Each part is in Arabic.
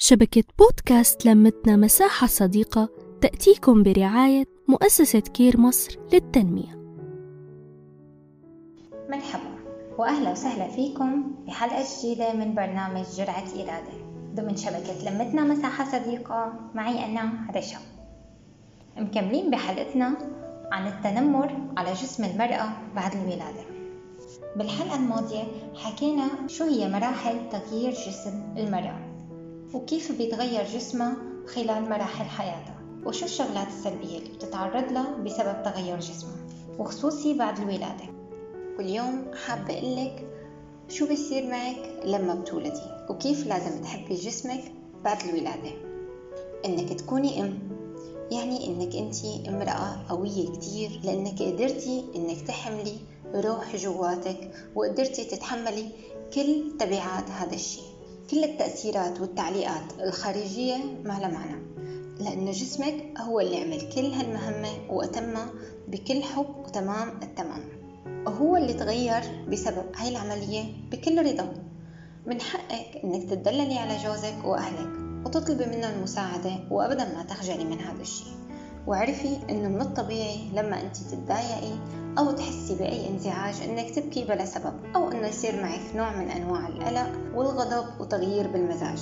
شبكة بودكاست لمتنا مساحة صديقة تأتيكم برعاية مؤسسة كير مصر للتنمية. مرحبا وأهلا وسهلا فيكم بحلقة جديدة من برنامج جرعة إرادة. ضمن شبكة لمتنا مساحة صديقة معي أنا رشا. مكملين بحلقتنا عن التنمر على جسم المرأة بعد الولادة. بالحلقة الماضية حكينا شو هي مراحل تغيير جسم المرأة. وكيف بيتغير جسمها خلال مراحل حياتها وشو الشغلات السلبية اللي بتتعرض لها بسبب تغير جسمها وخصوصي بعد الولادة. واليوم حابة أقولك شو بيصير معك لما بتولدي وكيف لازم تحبي جسمك بعد الولادة. إنك تكوني أم يعني إنك أنت امرأة قوية كتير لأنك قدرتي إنك تحملي روح جواتك وقدرتي تتحملي كل تبعات هذا الشيء. كل التأثيرات والتعليقات الخارجية ما لها معنى لأن جسمك هو اللي عمل كل هالمهمة وأتمها بكل حب وتمام التمام. وهو اللي تغير بسبب هاي العملية بكل رضا. من حقك إنك تدللي على جوزك وأهلك وتطلبي منه المساعدة وابدا ما تخجلي من هذا الشيء. واعرفي إنه من الطبيعي لما أنت تتضايقي أو تحسي بأي انزعاج إنك تبكي بلا سبب أو إنه يصير معك نوع من أنواع القلق والغضب وتغيير بالمزاج.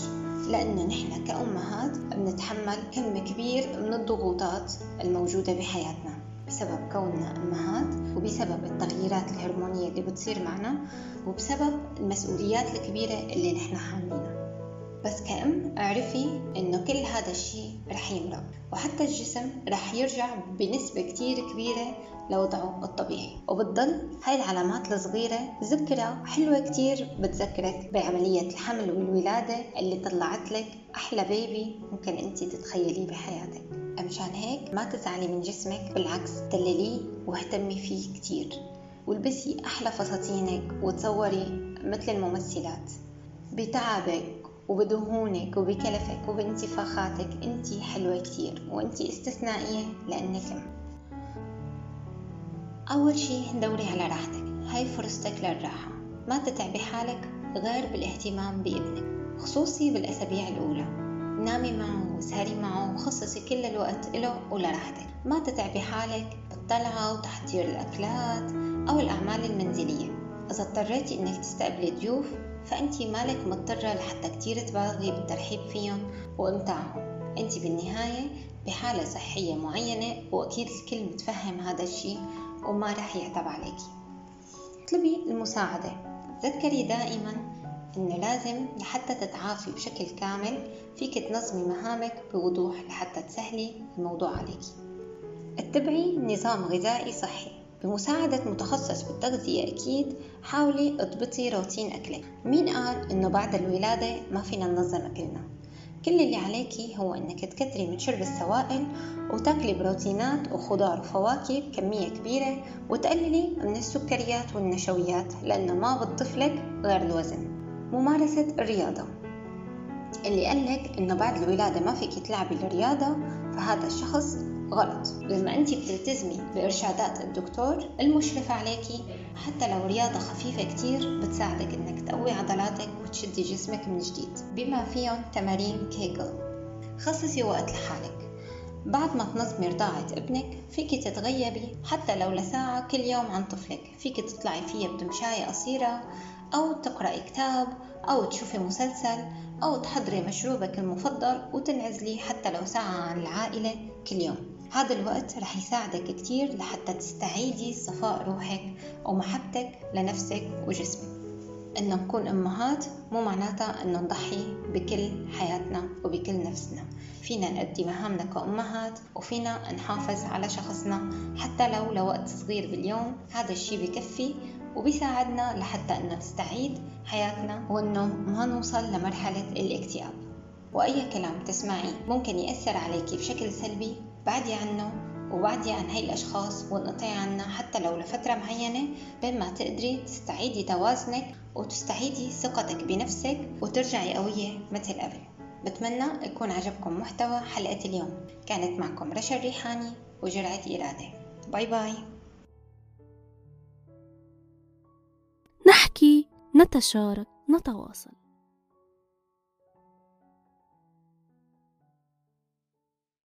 لأنه نحن كأمهات بنتحمل كم كبير من الضغوطات الموجودة بحياتنا بسبب كوننا أمهات وبسبب التغييرات الهرمونية اللي بتصير معنا وبسبب المسؤوليات الكبيرة اللي نحن حاملينها. بس كأم اعرفي إنه كل هذا الشيء رح يمرق وحتى الجسم رح يرجع بنسبة كتير كبيرة لوضعه الطبيعي. وبتضل هاي العلامات الصغيرة ذكرى حلوة كتير بتذكرك بعملية الحمل والولادة اللي طلعت لك أحلى بيبي ممكن أنت تتخيليه بحياتك. مشان هيك ما تزعلي من جسمك بالعكس دلليه واهتمي فيه كتير. والبسي أحلى فساتينك وتصوري مثل الممثلات. بتعبك وبدهونك وبكلفك وبانتفاخاتك انت حلوة كتير وانت استثنائية لأنك ام أول شي دوري على راحتك هاي فرصتك للراحة. ما تتعبي حالك غير بالاهتمام بابنك خصوصي بالأسابيع الأولى. نامي معه وسهري معه وخصصي كل الوقت له ولراحتك ما تتعبي حالك بالطلعة وتحضير الأكلات أو الأعمال المنزلية. إذا اضطريتي إنك تستقبلي ضيوف فأنت مالك مضطرة لحتى كتير تبالغي بالترحيب فيهم وإمتاعهم. أنت بالنهاية بحالة صحية معينة وأكيد الكل متفهم هذا الشيء وما رح يعتب عليكي اطلبي المساعدة. تذكري دائما إنه لازم لحتى تتعافي بشكل كامل فيك تنظمي مهامك بوضوح لحتى تسهلي الموضوع عليكي اتبعي نظام غذائي صحي. بمساعدة متخصص بالتغذية أكيد حاولي اضبطي روتين أكلك. مين قال إنه بعد الولادة ما فينا ننظم أكلنا؟ كل اللي عليكي هو إنك تكتري من شرب السوائل وتاكلي بروتينات وخضار وفواكه بكمية كبيرة وتقللي من السكريات والنشويات لأنه ما بتضيفلك غير الوزن. ممارسة الرياضة. اللي قالك إنه بعد الولادة ما فيك تلعبي الرياضة فهذا الشخص غلط. لما أنت بتلتزمي بإرشادات الدكتور المشرف عليكي حتى لو رياضة خفيفة كتير بتساعدك إنك تقوي عضلاتك وتشدي جسمك من جديد. بما فيهم تمارين كيجل. خصصي وقت لحالك. بعد ما تنظمي رضاعة ابنك فيك تتغيبي حتى لو لساعة كل يوم عن طفلك. فيك تطلعي فيها بتمشاية قصيرة أو تقرأي كتاب أو تشوفي مسلسل أو تحضري مشروبك المفضل وتنعزلي حتى لو ساعة عن العائلة كل يوم. هذا الوقت رح يساعدك كتير لحتى تستعيدي صفاء روحك ومحبتك لنفسك وجسمك. إنه نكون أمهات مو معناتها إنه نضحي بكل حياتنا وبكل نفسنا. فينا نأدي مهامنا كأمهات وفينا نحافظ على شخصنا حتى لو لوقت صغير باليوم. هذا الشي بكفي وبيساعدنا لحتى إنه نستعيد حياتنا وإنه ما نوصل لمرحلة الاكتئاب. وأي كلام تسمعيه ممكن يأثر عليكي بشكل سلبي بعدي عنه وبعدي عن هاي الأشخاص وانقطعي عنها حتى لو لفترة معينة بين ما تقدري تستعيدي توازنك وتستعيدي ثقتك بنفسك وترجعي قوية مثل قبل. بتمنى يكون عجبكم محتوى حلقة اليوم. كانت معكم رشا الريحاني وجرعة إرادة. باي باي. نحكي نتشارك نتواصل.